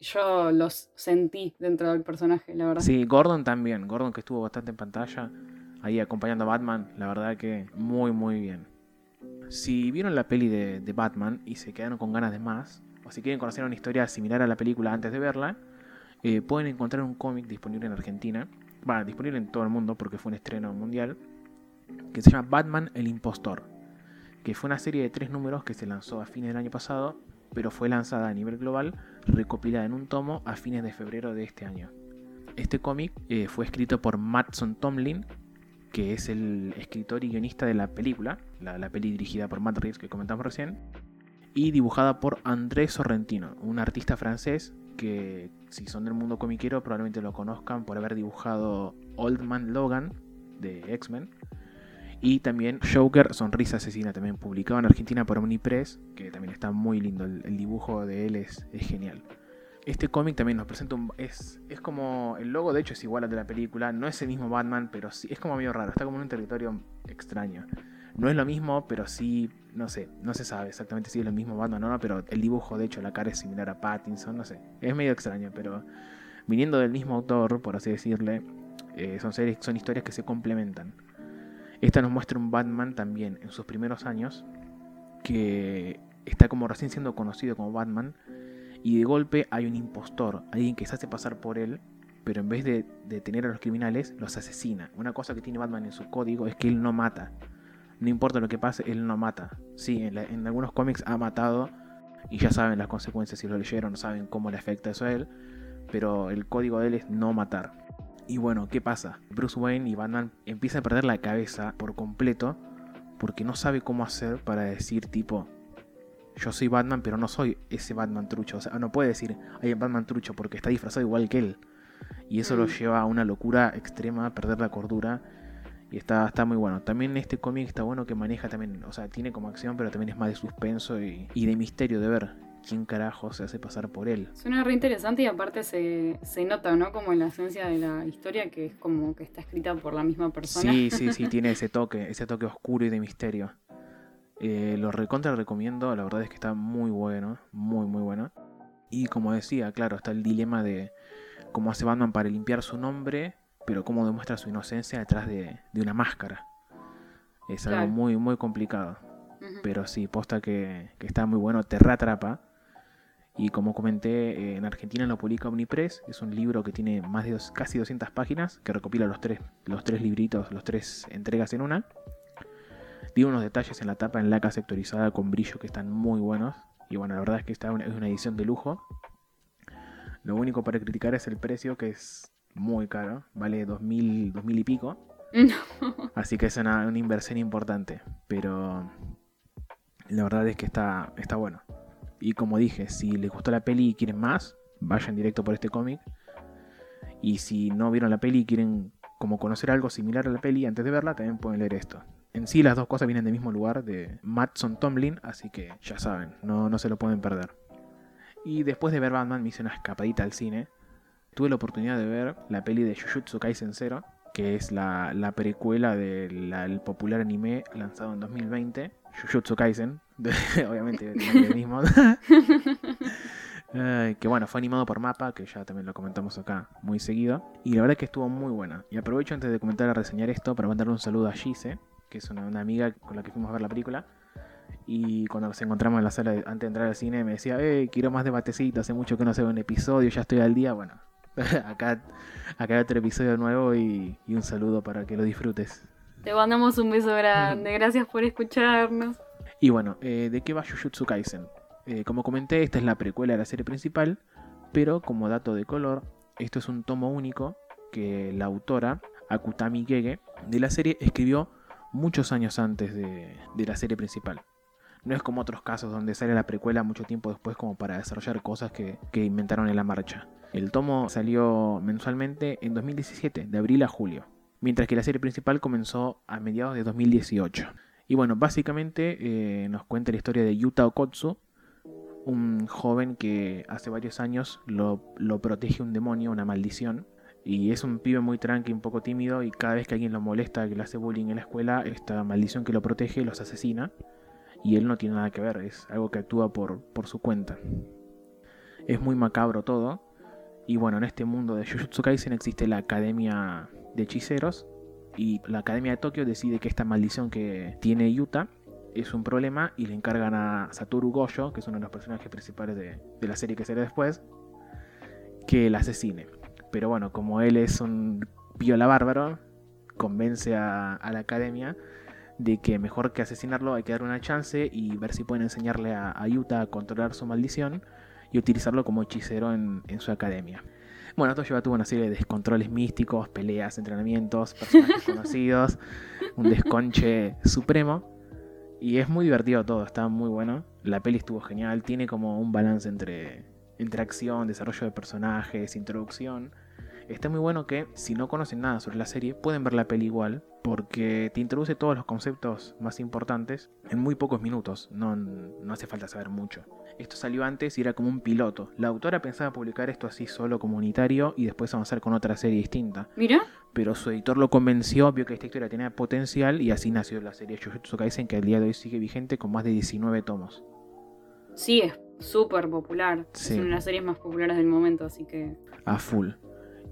yo los sentí dentro del personaje, la verdad. Sí, Gordon también, Gordon que estuvo bastante en pantalla, ahí acompañando a Batman, la verdad que muy, muy bien. Si vieron la peli de, Batman y se quedaron con ganas de más, o si quieren conocer una historia similar a la película antes de verla, eh, pueden encontrar un cómic disponible en Argentina, va, disponible en todo el mundo porque fue un estreno mundial, que se llama Batman el Impostor, que fue una serie de tres números que se lanzó a fines del año pasado, pero fue lanzada a nivel global, recopilada en un tomo a fines de febrero de este año. Este cómic eh, fue escrito por Mattson Tomlin, que es el escritor y guionista de la película, la, la peli dirigida por Matt Reeves que comentamos recién, y dibujada por André Sorrentino, un artista francés que si son del mundo comiquero probablemente lo conozcan por haber dibujado Old Man Logan de X-Men y también Joker Sonrisa Asesina, también publicado en Argentina por Omnipress, que también está muy lindo, el, dibujo de él es, genial. Este cómic también nos presenta un... Es, es como... El logo de hecho es igual al de la película, no es el mismo Batman, pero sí, es como medio raro, está como en un territorio extraño. No es lo mismo, pero sí, no sé, no se sabe exactamente si es lo mismo Batman o no, pero el dibujo, de hecho, la cara es similar a Pattinson, no sé. Es medio extraño, pero viniendo del mismo autor, por así decirle, eh, son, series, son historias que se complementan. Esta nos muestra un Batman también en sus primeros años, que está como recién siendo conocido como Batman, y de golpe hay un impostor, alguien que se hace pasar por él, pero en vez de detener a los criminales, los asesina. Una cosa que tiene Batman en su código es que él no mata no importa lo que pase, él no mata. Sí, en, algunos cómics ha matado y ya saben las consecuencias si lo leyeron, saben cómo le afecta eso a él, pero el código de él es no matar. Y bueno, ¿qué pasa? Bruce Wayne y Batman empiezan a perder la cabeza por completo porque no sabe cómo hacer para decir tipo, yo soy Batman, pero no soy ese Batman trucho. O sea, no puede decir, hay Batman trucho porque está disfrazado igual que él. Y eso lo mm. lleva a una locura extrema, a perder la cordura y está, está muy bueno. También este cómic está bueno que maneja también, o sea, tiene como acción, pero también es más de suspenso y, de misterio de ver quién carajo se hace pasar por él. Suena re interesante y aparte se, nota, ¿no? Como en la esencia de la historia que es como que está escrita por la misma persona. Sí, sí, sí, tiene ese toque, ese toque oscuro y de misterio. Eh, lo recontra recomiendo, la verdad es que está muy bueno, muy, muy bueno. Y como decía, claro, está el dilema de cómo hace Batman para limpiar su nombre pero cómo demuestra su inocencia detrás de, una máscara. Es algo muy, muy complicado. Pero sí, posta que, está muy bueno, te reatrapa. Y como comenté, eh, en Argentina lo publica Omnipress, es un libro que tiene más de casi 200 páginas, que recopila los tres, los tres libritos, los tres entregas en una. Tiene unos detalles en la tapa en laca sectorizada con brillo que están muy buenos. Y bueno, la verdad es que esta es una edición de lujo. Lo único para criticar es el precio, que es muy caro, vale 2000, 2000 y pico. Así que es una, inversión importante, pero la verdad es que está, está bueno. Y como dije, si les gustó la peli y quieren más, vayan directo por este cómic. Y si no vieron la peli y quieren como conocer algo similar a la peli antes de verla, también pueden leer esto. En sí las dos cosas vienen del mismo lugar, de Matson Tomlin, así que ya saben, no, no se lo pueden perder. Y después de ver Batman me hice una escapadita al cine tuve la oportunidad de ver la peli de Jujutsu Kaisen Zero, que es la, precuela del popular anime lanzado en 2020, Jujutsu Kaisen, obviamente el mismo. que bueno, fue animado por Mapa, que ya también lo comentamos acá muy seguido. Y la verdad es que estuvo muy buena. Y aprovecho antes de comentar a reseñar esto para mandarle un saludo a Gise, que es una, amiga con la que fuimos a ver la película. Y cuando nos encontramos en la sala antes de entrar al cine me decía, hey, quiero más debatecito, hace mucho que no se ve un episodio, ya estoy al día. Bueno, acá, acá hay otro episodio nuevo y, un saludo para que lo disfrutes. Te mandamos un beso grande, gracias por escucharnos. Y bueno, eh, ¿de qué va Jujutsu Kaisen? Eh, como comenté, esta es la precuela de la serie principal, pero como dato de color, esto es un tomo único que la autora, Akutami Gege, de la serie escribió muchos años antes de, la serie principal. No es como otros casos donde sale la precuela mucho tiempo después como para desarrollar cosas que, que inventaron en la marcha. El tomo salió mensualmente en 2017, de abril a julio, mientras que la serie principal comenzó a mediados de 2018. Y bueno, básicamente eh, nos cuenta la historia de Yuta Okotsu, un joven que hace varios años lo, protege un demonio, una maldición, Y es un pibe muy tranqui, un poco tímido, y cada vez que alguien lo molesta, que le hace bullying en la escuela, esta maldición que lo protege los asesina. Y él no tiene nada que ver, es algo que actúa por, por su cuenta. Es muy macabro todo. Y bueno, en este mundo de Jujutsu Kaisen existe la Academia de Hechiceros. Y la Academia de Tokio decide que esta maldición que tiene Yuta es un problema y le encargan a Satoru Gojo, que es uno de los personajes principales de, la serie que será después, que la asesine. Pero bueno, como él es un viola bárbaro, convence a, la academia de que mejor que asesinarlo hay que darle una chance y ver si pueden enseñarle a, a Yuta a controlar su maldición y utilizarlo como hechicero en, su academia. Bueno, esto lleva a una serie de descontroles místicos, peleas, entrenamientos, personajes conocidos, un desconche supremo. Y es muy divertido todo, está muy bueno. La peli estuvo genial, tiene como un balance entre, entre acción, desarrollo de personajes, introducción está muy bueno que si no conocen nada sobre la serie pueden ver la peli igual porque te introduce todos los conceptos más importantes en muy pocos minutos, no, no hace falta saber mucho. Esto salió antes y era como un piloto. La autora pensaba publicar esto así solo comunitario y después avanzar con otra serie distinta. Mira. Pero su editor lo convenció, vio que esta historia tenía potencial y así nació la serie Jujutsu Kaisen que al día de hoy sigue vigente con más de 19 tomos. Sí, es súper popular. Es una de las series más populares del momento, así que... A full.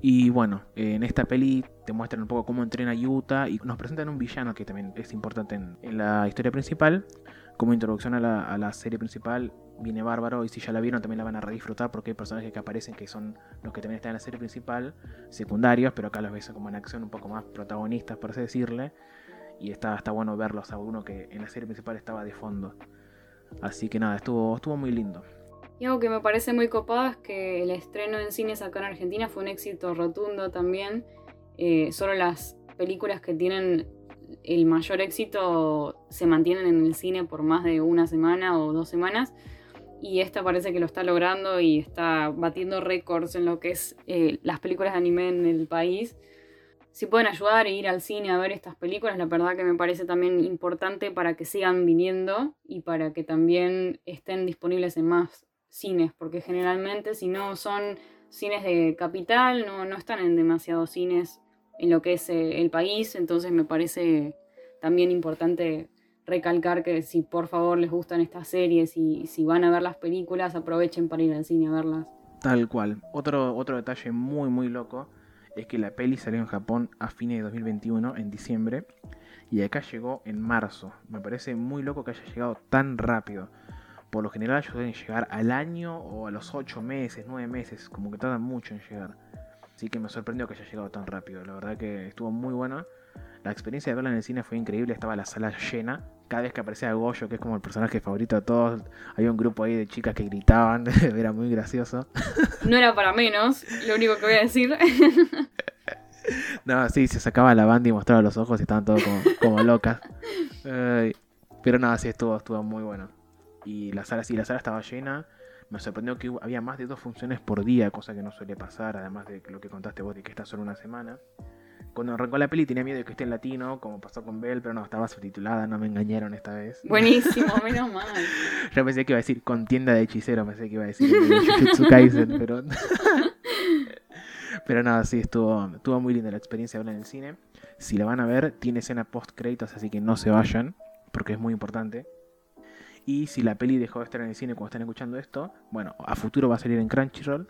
Y bueno, en esta peli te muestran un poco cómo entrena Yuta y nos presentan un villano que también es importante en, la historia principal. Como introducción a la, serie principal, viene bárbaro y si ya la vieron también la van a redisfrutar porque hay personajes que aparecen que son los que también están en la serie principal, secundarios, pero acá los ves como en acción un poco más protagonistas, por así decirle. Y está, está bueno verlos a uno que en la serie principal estaba de fondo. Así que nada, estuvo, estuvo muy lindo. Y algo que me parece muy copado es que el estreno en cines acá en Argentina fue un éxito rotundo también. Eh, solo las películas que tienen el mayor éxito se mantienen en el cine por más de una semana o dos semanas. Y esta parece que lo está logrando y está batiendo récords en lo que es eh, las películas de anime en el país. Si pueden ayudar e ir al cine a ver estas películas, la verdad que me parece también importante para que sigan viniendo y para que también estén disponibles en más cines, porque generalmente si no son cines de capital, no, no están en demasiados cines en lo que es eh, el país, entonces me parece también importante recalcar que si por favor les gustan estas series y si van a ver las películas, aprovechen para ir al cine a verlas. Tal cual. Otro, otro detalle muy muy loco es que la peli salió en Japón a fines de 2021, en diciembre, y acá llegó en marzo. Me parece muy loco que haya llegado tan rápido por lo general ellos deben llegar al año o a los 8 meses, 9 meses, como que tardan mucho en llegar. Así que me sorprendió que haya llegado tan rápido, la verdad que estuvo muy buena. La experiencia de verla en el cine fue increíble, estaba la sala llena. Cada vez que aparecía Goyo, que es como el personaje favorito de todos, había un grupo ahí de chicas que gritaban, era muy gracioso. No era para menos, lo único que voy a decir. no, sí, se sacaba la banda y mostraba los ojos y estaban todos como, locas. pero nada, sí, estuvo, estuvo muy bueno. Y la sala, sí, la sala estaba llena. Me sorprendió que había más de dos funciones por día, cosa que no suele pasar, además de lo que contaste vos de que está solo una semana. Cuando arrancó la peli tenía miedo de que esté en latino, como pasó con Bell, pero no, estaba subtitulada, no me engañaron esta vez. Buenísimo, menos mal. Yo pensé que iba a decir contienda de hechicero, pensé que iba a decir Jujutsu Kaisen, pero... pero nada, sí, estuvo, estuvo muy linda la experiencia de verla en el cine. Si la van a ver, tiene escena post créditos, así que no se vayan, porque es muy importante. Y si la peli dejó de estar en el cine cuando están escuchando esto, bueno, a futuro va a salir en Crunchyroll.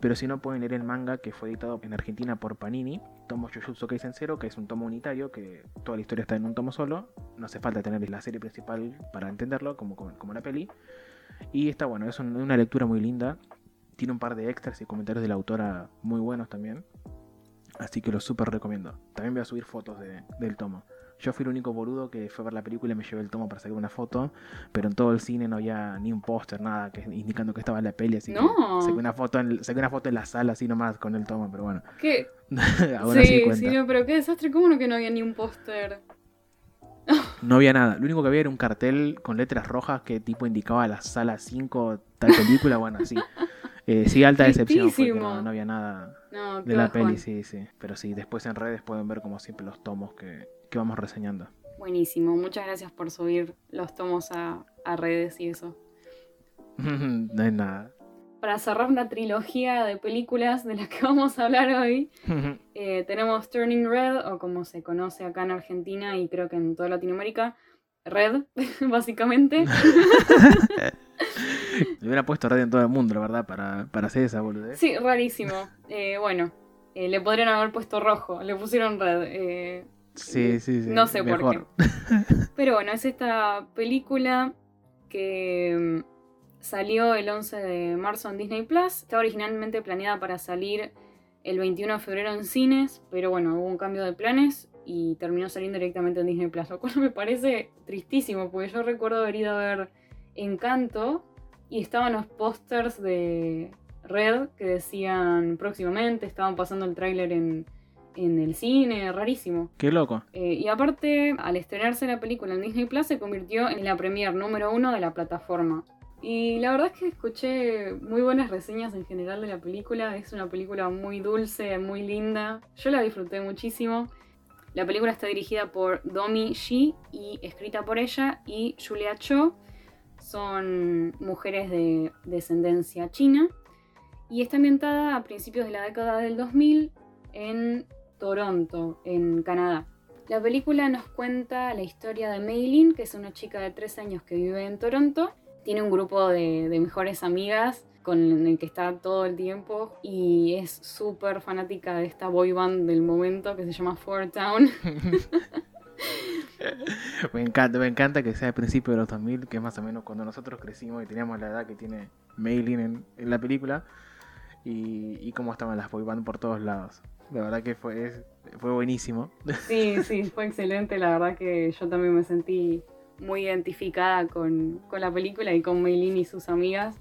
Pero si no, pueden leer el manga que fue editado en Argentina por Panini, tomo Jujutsu Kaisen Zero, que es un tomo unitario, que toda la historia está en un tomo solo. No hace falta tener la serie principal para entenderlo, como, como, la peli. Y está bueno, es una lectura muy linda. Tiene un par de extras y comentarios de la autora muy buenos también. Así que lo súper recomiendo. También voy a subir fotos del tomo. Yo fui el único boludo que fue a ver la película y me llevé el tomo para sacar una foto, pero en todo el cine no había ni un póster, nada, que indicando que estaba en la peli, así no. que saqué una foto en, saqué una foto en la sala así nomás con el tomo, pero bueno. ¿Qué? sí, sí, pero qué desastre, ¿cómo no que no había ni un póster? no había nada, lo único que había era un cartel con letras rojas que tipo indicaba la sala 5 tal película, bueno, así. Eh, sí, alta decepción, porque no, había nada de la peli, sí, sí. Pero sí, después en redes pueden ver como siempre los tomos que, que vamos reseñando. Buenísimo, muchas gracias por subir los tomos a, redes y eso. no hay nada. para cerrar una trilogía de películas de las que vamos a hablar hoy, eh, tenemos Turning Red, o como se conoce acá en Argentina y creo que en toda Latinoamérica, Red, básicamente. Le hubiera puesto red en todo el mundo, la verdad, para, hacer esa boludez. Sí, rarísimo. Eh, bueno, eh, le podrían haber puesto rojo, le pusieron red. Eh, sí, sí, sí. No sé por qué. Pero bueno, es esta película que mm, salió el 11 de marzo en Disney Plus. Estaba originalmente planeada para salir el 21 de febrero en cines, pero bueno, hubo un cambio de planes y terminó saliendo directamente en Disney Plus, lo cual me parece tristísimo, porque yo recuerdo haber ido a ver Encanto y estaban los pósters de Red que decían próximamente, estaban pasando el tráiler en, el cine, rarísimo. Qué loco. Eh, y aparte, al estrenarse la película en Disney Plus, se convirtió en la premier número uno de la plataforma. Y la verdad es que escuché muy buenas reseñas en general de la película. Es una película muy dulce, muy linda. Yo la disfruté muchísimo. La película está dirigida por Domi Shi y escrita por ella y Julia Cho son mujeres de descendencia china y está ambientada a principios de la década del 2000 en Toronto, en Canadá. La película nos cuenta la historia de Maylin, que es una chica de 3 años que vive en Toronto. Tiene un grupo de, mejores amigas con el que está todo el tiempo y es súper fanática de esta boy band del momento que se llama Four Town. me encanta, me encanta que sea al principio de los 2000, que es más o menos cuando nosotros crecimos y teníamos la edad que tiene Maylin en, la película y, y cómo estaban las boy por todos lados. La verdad que fue, fue buenísimo. Sí, sí, fue excelente. La verdad que yo también me sentí muy identificada con, la película y con Maylin y sus amigas.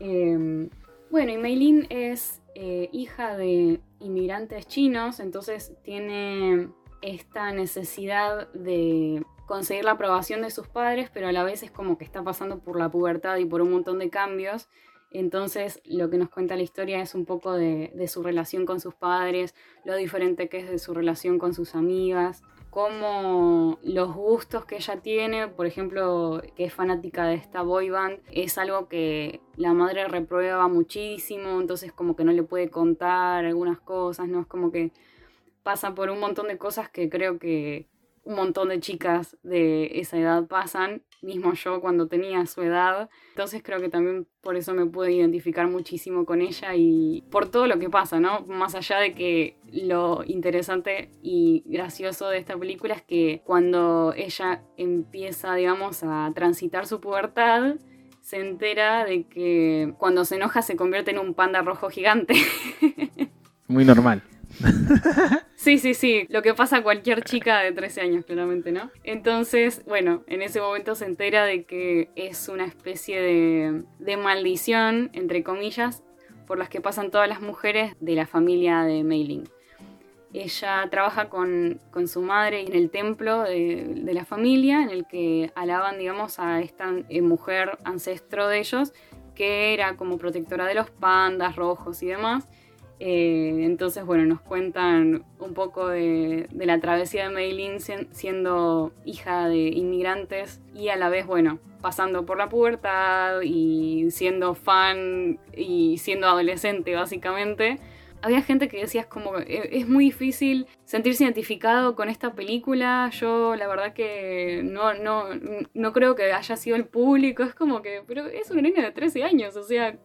Em, bueno, y Maylin es eh, hija de inmigrantes chinos, entonces tiene esta necesidad de conseguir la aprobación de sus padres, pero a la vez es como que está pasando por la pubertad y por un montón de cambios. Entonces lo que nos cuenta la historia es un poco de, su relación con sus padres, lo diferente que es de su relación con sus amigas, cómo los gustos que ella tiene, por ejemplo, que es fanática de esta boy band, es algo que la madre reprueba muchísimo, entonces como que no le puede contar algunas cosas, ¿no? Es como que pasa por un montón de cosas que creo que un montón de chicas de esa edad pasan, mismo yo cuando tenía su edad. Entonces creo que también por eso me pude identificar muchísimo con ella y por todo lo que pasa, ¿no? Más allá de que lo interesante y gracioso de esta película es que cuando ella empieza, digamos, a transitar su pubertad, se entera de que cuando se enoja se convierte en un panda rojo gigante. Muy normal. Sí, sí, sí, lo que pasa a cualquier chica de 13 años, claramente, ¿no? Entonces, bueno, en ese momento se entera de que es una especie de, maldición, entre comillas, por las que pasan todas las mujeres de la familia de Mailing. Ella trabaja con, su madre en el templo de, la familia, en el que alaban, digamos, a esta eh, mujer ancestro de ellos, que era como protectora de los pandas rojos y demás. Eh, entonces, bueno, nos cuentan un poco de, la travesía de Maylin siendo hija de inmigrantes y a la vez, bueno, pasando por la pubertad y siendo fan y siendo adolescente, básicamente había gente que decía como eh, es muy difícil sentirse identificado con esta película. Yo la verdad que no, no, no creo que haya sido el público. Es como que, pero es una niña de 13 años, o sea...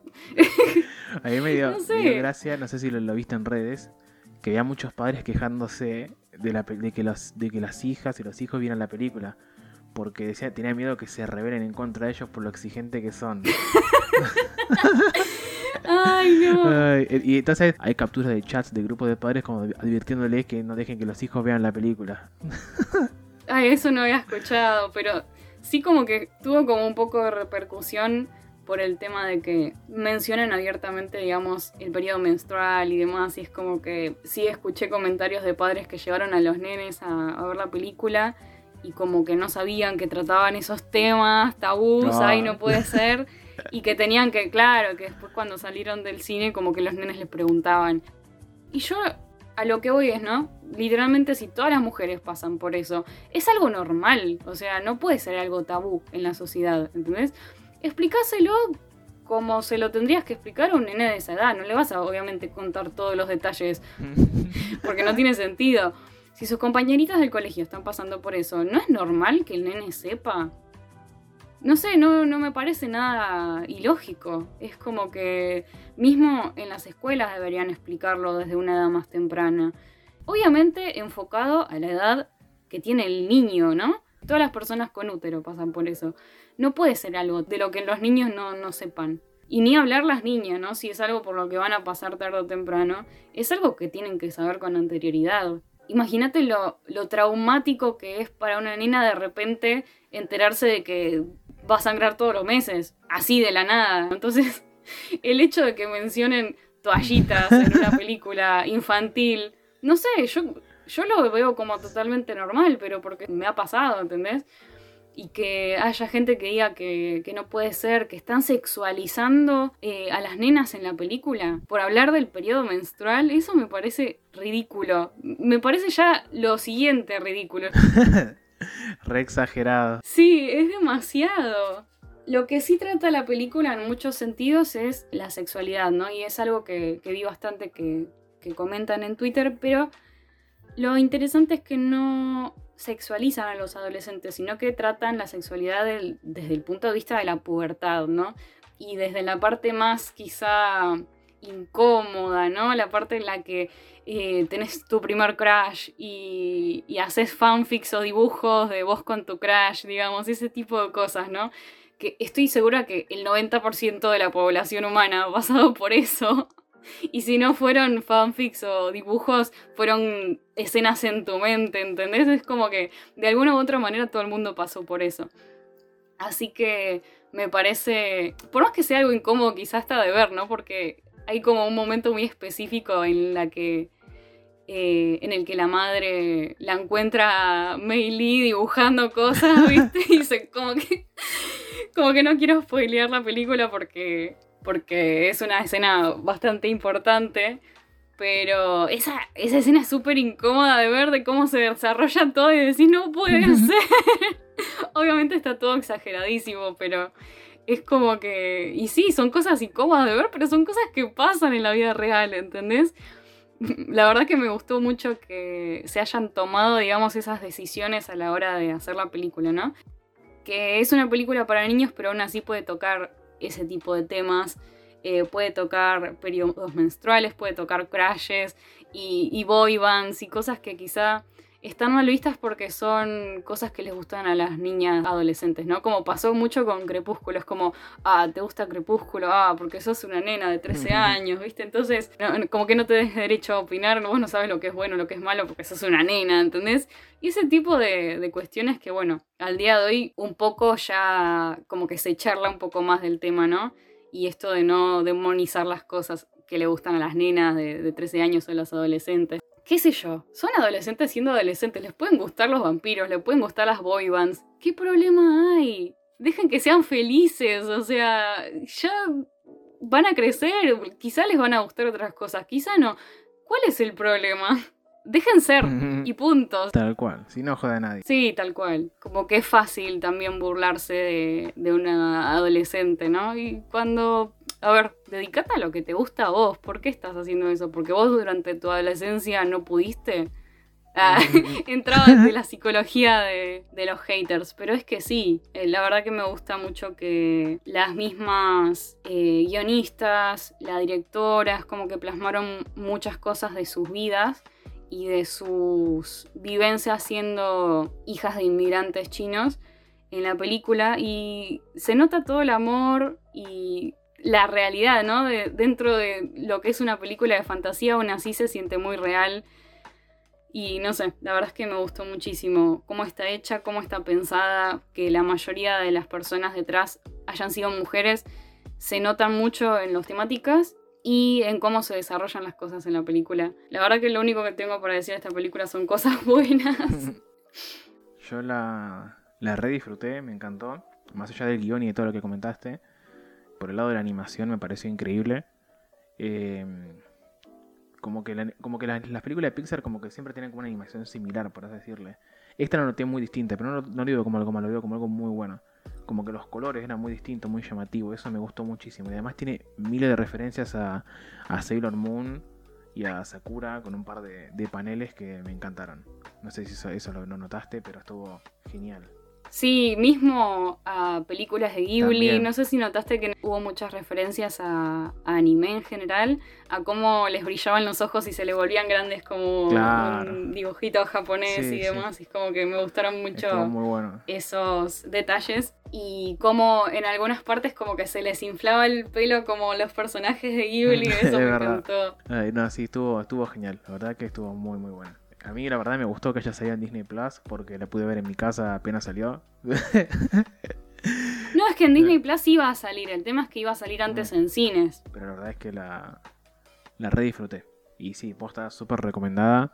A mí me dio, gracia, no sé si lo, viste en redes, que había muchos padres quejándose de, la, de, que los, de que las hijas y los hijos vieran la película. Porque decía, tenía miedo que se rebelen en contra de ellos por lo exigente que son. Ay, no. y entonces hay capturas de chats de grupos de padres como advirtiéndoles que no dejen que los hijos vean la película. Ay, eso no había escuchado, pero sí como que tuvo como un poco de repercusión por el tema de que mencionan abiertamente, digamos, el periodo menstrual y demás, y es como que sí escuché comentarios de padres que llevaron a los nenes a, ver la película y como que no sabían que trataban esos temas, tabús, ay, no puede ser. y que tenían que, claro, que después cuando salieron del cine como que los nenes les preguntaban. Y yo a lo que voy es, ¿no? Literalmente si todas las mujeres pasan por eso, es algo normal, o sea, no puede ser algo tabú en la sociedad, ¿entendés? Explicáselo como se lo tendrías que explicar a un nene de esa edad. No le vas a obviamente contar todos los detalles porque no tiene sentido. Si sus compañeritas del colegio están pasando por eso, ¿no es normal que el nene sepa? No sé, no, no me parece nada ilógico. Es como que mismo en las escuelas deberían explicarlo desde una edad más temprana. Obviamente enfocado a la edad que tiene el niño, ¿no? Todas las personas con útero pasan por eso. No puede ser algo de lo que los niños no, no sepan. Y ni hablar las niñas, ¿no? Si es algo por lo que van a pasar tarde o temprano, es algo que tienen que saber con anterioridad. Imagínate lo, lo traumático que es para una nena de repente enterarse de que va a sangrar todos los meses, así de la nada. Entonces, el hecho de que mencionen toallitas en una película infantil, no sé, yo yo lo veo como totalmente normal, pero porque me ha pasado, ¿entendés? Y que haya gente que diga que, no puede ser, que están sexualizando eh, a las nenas en la película por hablar del periodo menstrual, eso me parece ridículo. Me parece ya lo siguiente ridículo. Re exagerado. Sí, es demasiado. Lo que sí trata la película en muchos sentidos es la sexualidad, ¿no? Y es algo que, vi bastante que, que comentan en Twitter, pero lo interesante es que no sexualizan a los adolescentes, sino que tratan la sexualidad desde el punto de vista de la pubertad, ¿no? Y desde la parte más quizá incómoda, ¿no? La parte en la que eh, tenés tu primer crush y, haces fanfics o dibujos de vos con tu crush, digamos, ese tipo de cosas, ¿no? Que estoy segura que el 90% de la población humana ha pasado por eso Y si no fueron fanfics o dibujos, fueron escenas en tu mente, ¿entendés? Es como que de alguna u otra manera todo el mundo pasó por eso. Así que me parece, por más que sea algo incómodo quizás hasta de ver, ¿no? Porque hay como un momento muy específico en la que eh, en el que la madre la encuentra a Mei Lee dibujando cosas, ¿viste? Y dice como que como que no quiero spoilear la película porque porque es una escena bastante importante. Pero esa, esa escena es súper incómoda de ver de cómo se desarrolla todo y decir, no puede ser. Obviamente está todo exageradísimo, pero es como que... Y sí, son cosas incómodas de ver, pero son cosas que pasan en la vida real, ¿entendés? La verdad que me gustó mucho que se hayan tomado, digamos, esas decisiones a la hora de hacer la película, ¿no? Que es una película para niños, pero aún así puede tocar ese tipo de temas. Eh, puede tocar periodos menstruales, puede tocar crashes y, y boy bands y cosas que quizá están mal vistas porque son cosas que les gustan a las niñas adolescentes, ¿no? Como pasó mucho con Crepúsculo, es como, ah, ¿te gusta Crepúsculo? Ah, porque sos una nena de 13 años, ¿viste? Entonces, como que no te des derecho a opinar, vos no sabes lo que es bueno, lo que es malo, porque sos una nena, ¿entendés? Y ese tipo de, de cuestiones que, bueno, al día de hoy un poco ya como que se charla un poco más del tema, ¿no? Y esto de no demonizar las cosas que le gustan a las nenas de, de 13 años o a los adolescentes qué sé yo, son adolescentes siendo adolescentes, les pueden gustar los vampiros, les pueden gustar las boy bands. ¿Qué problema hay? Dejen que sean felices, o sea, ya van a crecer, quizá les van a gustar otras cosas, quizá no. ¿Cuál es el problema? Dejen ser y puntos. Tal cual, si no joda a nadie. Sí, tal cual. Como que es fácil también burlarse de, de una adolescente, ¿no? Y cuando a ver, dedícate a lo que te gusta a vos. ¿Por qué estás haciendo eso? ¿Porque vos durante tu adolescencia no pudiste? Ah, entraba de la psicología de, los haters, pero es que sí, eh, la verdad que me gusta mucho que las mismas eh, guionistas, la directora, como que plasmaron muchas cosas de sus vidas y de sus vivencias siendo hijas de inmigrantes chinos en la película y se nota todo el amor y la realidad, ¿no? De, dentro de lo que es una película de fantasía, aún así se siente muy real. Y no sé, la verdad es que me gustó muchísimo cómo está hecha, cómo está pensada, que la mayoría de las personas detrás hayan sido mujeres, se nota mucho en las temáticas y en cómo se desarrollan las cosas en la película. La verdad que lo único que tengo para decir de esta película son cosas buenas. Yo la, la re disfruté, me encantó, más allá del guion y de todo lo que comentaste por el lado de la animación me pareció increíble. Em, como que, como que las, películas de Pixar como que siempre tienen como una animación similar, por así decirle. Esta la noté muy distinta, pero no, no lo digo como algo malo, lo digo como algo muy bueno. como que los colores eran muy distintos, muy llamativos. Eso me gustó muchísimo. Y además tiene miles de referencias a, a Sailor Moon y a Sakura con un par de, paneles que me encantaron. No sé si eso, eso lo notaste, pero estuvo genial. Sí, mismo a películas de Ghibli. No sé si notaste que hubo muchas referencias a, anime en general, a cómo les brillaban los ojos y se le volvían grandes como un dibujito japonés y demás. Y es como que me gustaron mucho esos detalles. Y como en algunas partes como que se les inflaba el pelo como los personajes de Ghibli. Eso me encantó. no, sí, estuvo, estuvo genial. La verdad que estuvo muy, muy bueno. A mí la verdad me gustó que ella saliera en Disney Plus porque la pude ver en mi casa apenas salió. no, es que en Disney Plus iba a salir, el tema es que iba a salir antes en cines. Pero la verdad es que la, la re disfruté. Y sí, posta súper recomendada.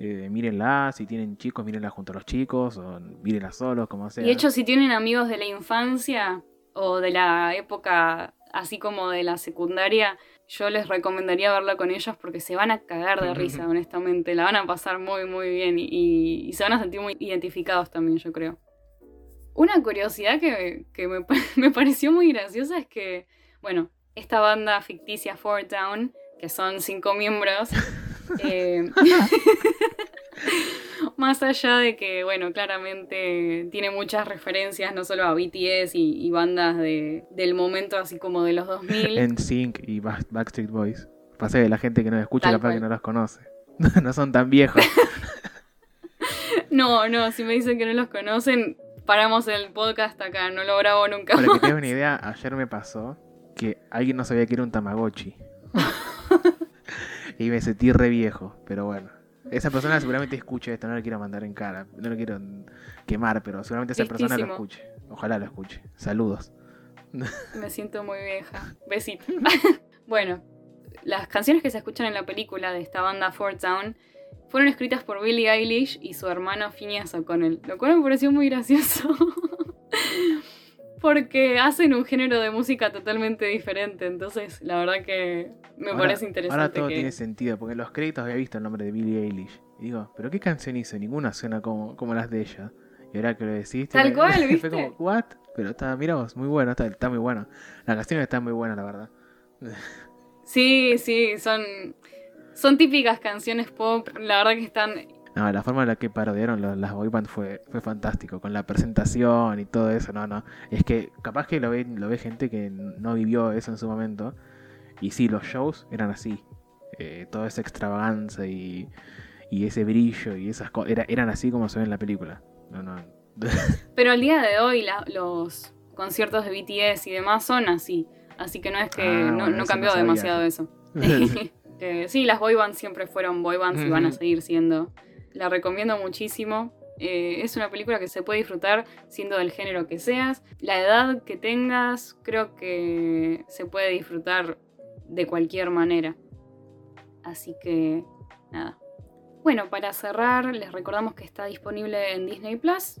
Eh, mírenla, si tienen chicos, mírenla junto a los chicos, o mírenla solos, como sea. Y de hecho, si tienen amigos de la infancia o de la época así como de la secundaria, yo les recomendaría verla con ellos porque se van a cagar de risa, honestamente. La van a pasar muy, muy bien y, se van a sentir muy identificados también, yo creo. Una curiosidad que, me, pareció muy graciosa es que, bueno, esta banda ficticia Four Town, que son cinco miembros, eh, Más allá de que, bueno, claramente tiene muchas referencias no solo a BTS y, bandas de, del momento así como de los 2000. En Sync y Backstreet Boys. Pasa que la gente que nos escucha la que no los conoce. no son tan viejos. no, no, si me dicen que no los conocen, paramos el podcast acá, no lo grabo nunca. Para que tengas una idea, ayer me pasó que alguien no sabía que era un Tamagotchi. y me sentí re viejo, pero bueno. Esa persona seguramente escuche esto, no lo quiero mandar en cara, no lo quiero quemar, pero seguramente esa persona lo escuche. Ojalá lo escuche. Saludos. Me siento muy vieja. Besito. bueno, las canciones que se escuchan en la película de esta banda Fort Town fueron escritas por Billie Eilish y su hermano Phineas O'Connell, lo cual me pareció muy gracioso. porque hacen un género de música totalmente diferente. Entonces, la verdad que me parece interesante. Ahora todo tiene sentido, porque en los créditos había visto el nombre de Billie Eilish. Y digo, ¿pero qué canción hizo? Ninguna suena como, como las de ella. Y ahora que lo decís, tal cual, ¿viste? fue como, ¿what? Pero está, mira vos, muy bueno, está, está muy bueno. La canción está muy buena, la verdad. Sí, sí, son, son típicas canciones pop. La verdad que están no, la forma en la que parodiaron las boybands fue, fue fantástico, con la presentación y todo eso, no, no. Es que capaz que lo ve, lo ve gente que no vivió eso en su momento. Y sí, los shows eran así. Eh, toda esa extravaganza y, y ese brillo y esas cosas era, eran así como se ve en la película. No, no. Pero al día de hoy los conciertos de BTS y demás son así. Así que no es que ah, no, cambió demasiado eso. sí, las boybands siempre fueron boybands y van a seguir siendo la recomiendo muchísimo. Eh, es una película que se puede disfrutar siendo del género que seas. La edad que tengas, creo que se puede disfrutar de cualquier manera. Así que, nada. Bueno, para cerrar, les recordamos que está disponible en Disney Plus.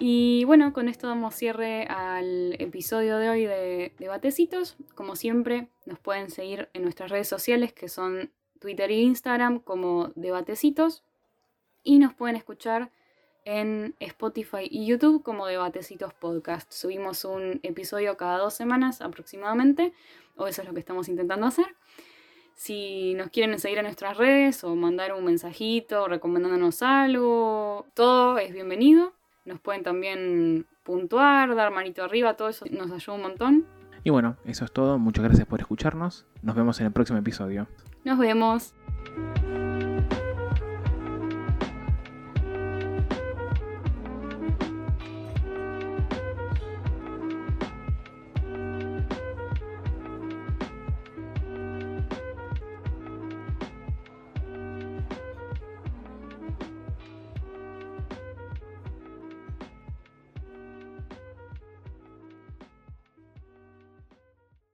Y bueno, con esto damos cierre al episodio de hoy de, de Batecitos. Como siempre, nos pueden seguir en nuestras redes sociales que son Twitter e Instagram como Debatecitos y nos pueden escuchar en Spotify y YouTube como Debatecitos Podcast. Subimos un episodio cada dos semanas aproximadamente, o eso es lo que estamos intentando hacer. Si nos quieren seguir en nuestras redes o mandar un mensajito recomendándonos algo, todo es bienvenido. Nos pueden también puntuar, dar manito arriba, todo eso nos ayuda un montón. Y bueno, eso es todo. Muchas gracias por escucharnos. Nos vemos en el próximo episodio. Nos vemos.